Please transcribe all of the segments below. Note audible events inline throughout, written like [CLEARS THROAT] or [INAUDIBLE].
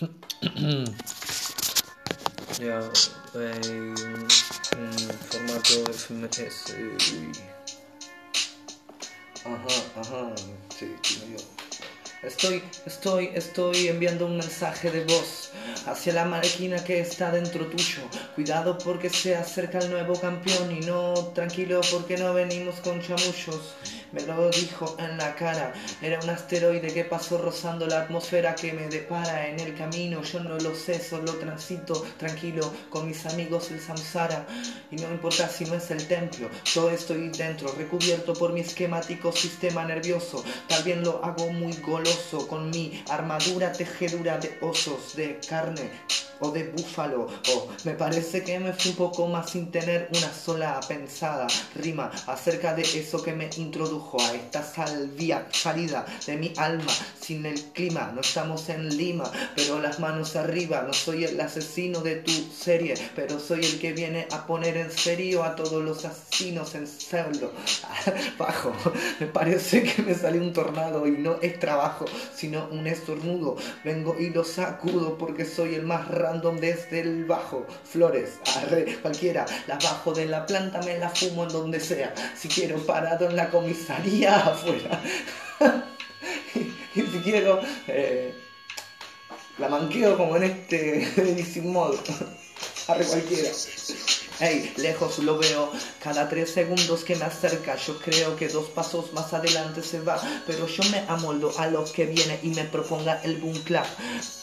[CLEARS THROAT] Ya, hay un, un formato FMS. Ajá, ajá, sí. Estoy, estoy, estoy enviando un mensaje de voz hacia la máquina que está dentro tuyo. Cuidado porque se acerca el nuevo campeón y no tranquilo porque no venimos con chamullos. Me lo dijo en la cara, era un asteroide que pasó rozando la atmósfera que me depara en el camino. Yo no lo sé, solo transito tranquilo con mis amigos el samsara. Y no importa si no es el templo, yo estoy dentro, recubierto por mi esquemático sistema nervioso. Tal vez lo hago muy goloso con mi armadura tejedura de osos, de carne o de búfalo. O me parece que me fui un poco más sin tener una sola pensada rima acerca de eso que me introdujo a esta salvia salida de mi alma. Sin el clima, no estamos en Lima, pero las manos arriba. No soy el asesino de tu serie, pero soy el que viene a poner en serio a todos los asesinos en cerdo. [LAUGHS] Bajo, me parece que me salió un tornado y no es trabajo, sino un estornudo. Vengo y lo sacudo porque soy el más random desde el bajo. Flores, arre, cualquiera, las bajo de la planta, me la fumo en donde sea. Si quiero parado en la comisaría [LAUGHS] afuera. y, si quiero, eh, la manqueo como en este [LAUGHS] Medicine Mode. [LAUGHS] Arre cualquiera. Hey, lejos lo veo, cada tres segundos que me acerca, yo creo que dos pasos más adelante se va, pero yo me amoldo a lo que viene y me proponga el boom clap.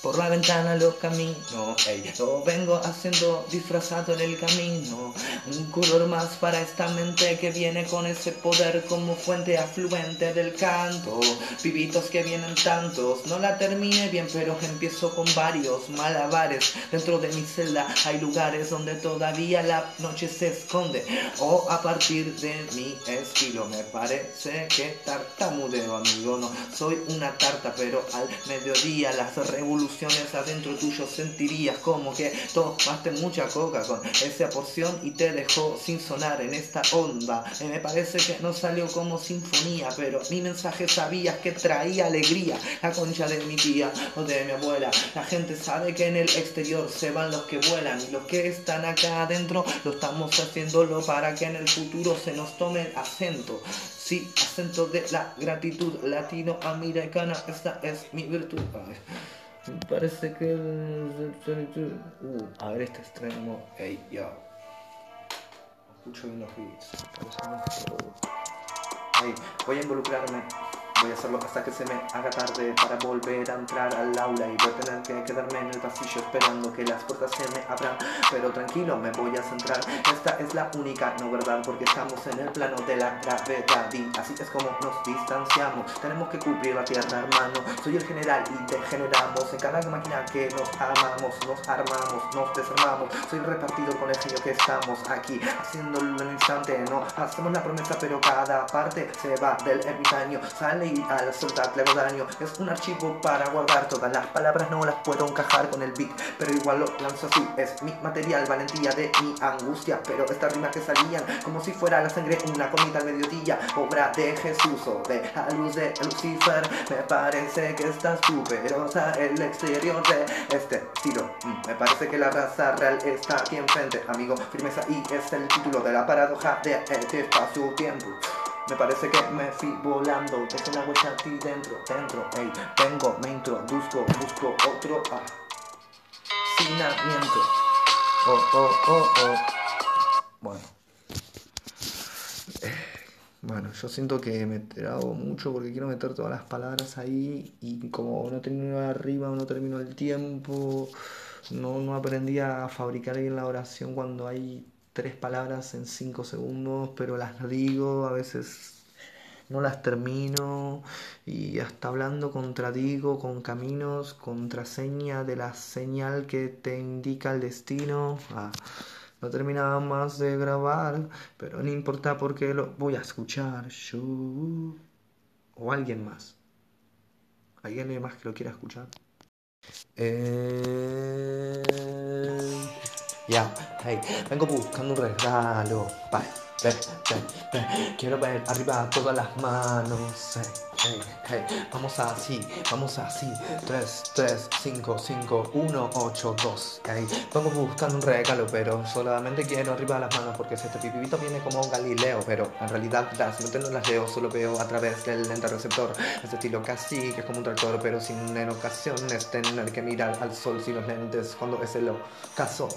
Por la ventana lo camino, hey, lo vengo haciendo disfrazado en el camino. Un color más para esta mente que viene con ese poder como fuente afluente del canto. Pibitos que vienen tantos, no la termine bien, pero empiezo con varios malabares. Dentro de mi celda hay lugares donde todavía la noche se esconde. O a partir de mi estilo me parece que tartamudeo amigo. No soy una tarta pero al mediodía las revoluciones adentro tuyo sentirías como que tomaste mucha coca con esa porción y te dejó sin sonar en esta onda. Eh, me parece que no salió como sinfonía pero mi mensaje sabías que traía alegría. La concha de mi tía o de mi abuela. La gente sabe que en el exterior se van los que vuelan y los que están acá adentro lo estamos haciéndolo para que en el futuro se nos tome el acento. Sí, acento de la gratitud latinoamericana, esta es mi virtud. Ay, me parece que... Uh, a ver este extremo. Ey, yo. Escucho bien los beats. Ey, voy a involucrarme. Voy a hacerlo hasta que se me haga tarde para volver a entrar al aula y voy a tener que quedarme en el pasillo esperando que las puertas se me abran. Pero tranquilo, me voy a centrar. Esta es la única, no verdad, porque estamos en el plano de la gravedad y así es como nos distanciamos. Tenemos que cubrir la tierra, hermano. Soy el general y degeneramos en cada máquina que nos amamos, nos armamos, nos desarmamos. Soy repartido con el genio que estamos aquí haciéndolo en el instante. No hacemos la promesa, pero cada parte se va del ermitaño. Sale al soltar le hago daño. Es un archivo para guardar todas las palabras, no las puedo encajar con el beat, pero igual lo lanzo así. Es mi material, valentía de mi angustia. Pero estas rimas que salían como si fuera la sangre, una comida al mediodía, obra de Jesús o de la luz de Lucifer. Me parece que estás superosa el exterior de este estilo. Mm, Me parece que la raza real está aquí enfrente, amigo. Firmeza y es el título de la paradoja de este espacio-tiempo. Me parece que me fui volando, dejé la huella aquí dentro, dentro, ey, vengo, me introduzco, busco otro hacinamiento. Oh, oh, oh, oh. Bueno. Eh, Bueno, yo siento que me trago mucho porque quiero meter todas las palabras ahí y como no termino arriba, no termino el tiempo, no, no aprendí a fabricar bien la oración cuando hay tres palabras en cinco segundos, pero las digo, a veces no las termino y hasta hablando contradigo con caminos, contraseña de la señal que te indica el destino. Ah, no terminaba más de grabar, pero no importa porque lo voy a escuchar yo o alguien más. ¿Alguien más que lo quiera escuchar? Eh... Ya, hey, vengo buscando un regalo. Bye. Quiero ver arriba todas las manos. Vamos así, vamos así. 3, 3, 5, 5, 1, 8, 2. Hey. Vamos buscando un regalo, pero solamente quiero arriba las manos porque este pipibito viene como Galileo. Pero en realidad las no las leo, solo veo a través del lente receptor. Este estilo casi que es como un tractor, pero sin en ocasiones tener que mirar al sol sin los lentes. Cuando es el ocaso,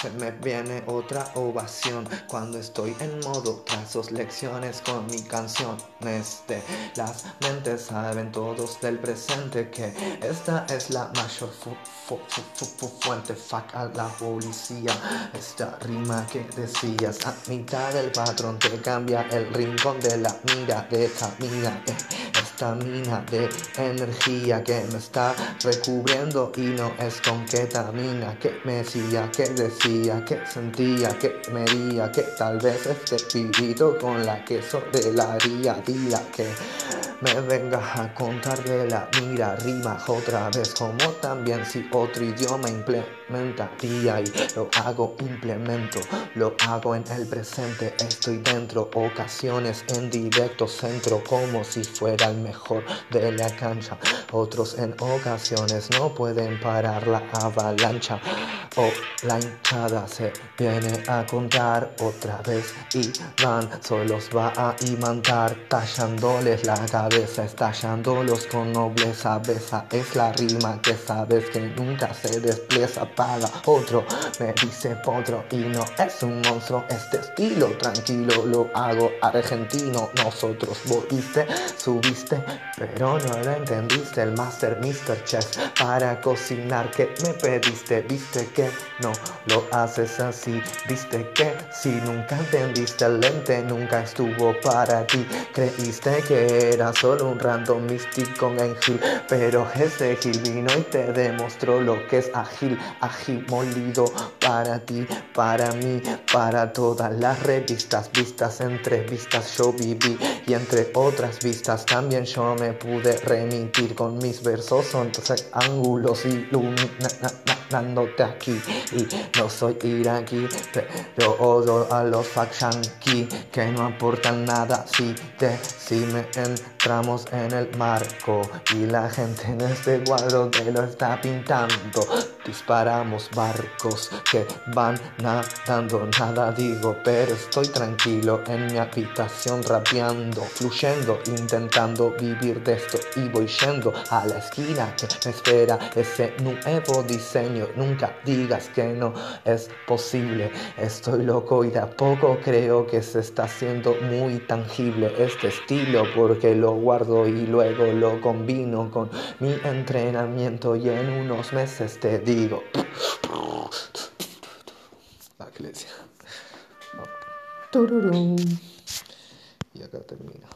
se me viene otra ovación. Cuando estoy en modo lecciones con mi canción. De las mentes saben todos del presente que esta es la mayor fu fu fu fuente. Fuck a la policía. Esta rima que decías a mitad del patrón te cambia el rincón de la mira de camina. Eh, esta mina de energía que me está recubriendo y no es con ketamina que me decía, que decía, que sentía, que me diría que tal vez este pibito con la que de la haría que me vengas a contar de la mira, rima otra vez, como también si otro idioma implementaría y lo hago, implemento, lo hago en el presente, estoy dentro, ocasiones en directo, centro, como si fuera el mejor de la cancha. Otros en ocasiones no pueden parar la avalancha. O la hinchada se viene a contar otra vez y van, solos va a imantar, tallándoles la cabeza, estallándolos con nobleza, besa, es la rima que sabes que nunca se desplaza, paga otro, me dice potro y no es un monstruo, este estilo tranquilo lo hago argentino, nosotros volviste, subiste, pero no lo entendiste, el master Mr. Chef para cocinar que me pediste, viste que no lo haces así, viste que si nunca entendiste el lente nunca estuvo para ti, creíste que era solo un random místico en Gil, pero ese Gil vino y te demostró lo que es ágil, molido para ti, para mí, para todas las revistas, vistas entre vistas yo viví y entre otras vistas también yo me pude remitir con mis versos, son ángulos iluminándote aquí y no soy iraquí, pero odio a los fakshanki que no aportan nada. Si te si me entramos en el marco y la gente en este cuadro te lo está pintando disparamos barcos que van nadando nada digo pero estoy tranquilo en mi habitación rapeando fluyendo intentando vivir de esto y voy yendo a la esquina que me espera ese nuevo diseño. Nunca digas que no es posible estoy loco y de a poco creo que se está haciendo muy tangible este estilo porque lo guardo y luego lo combino con mi entrenamiento y en unos meses te digo la iglesia y acá termina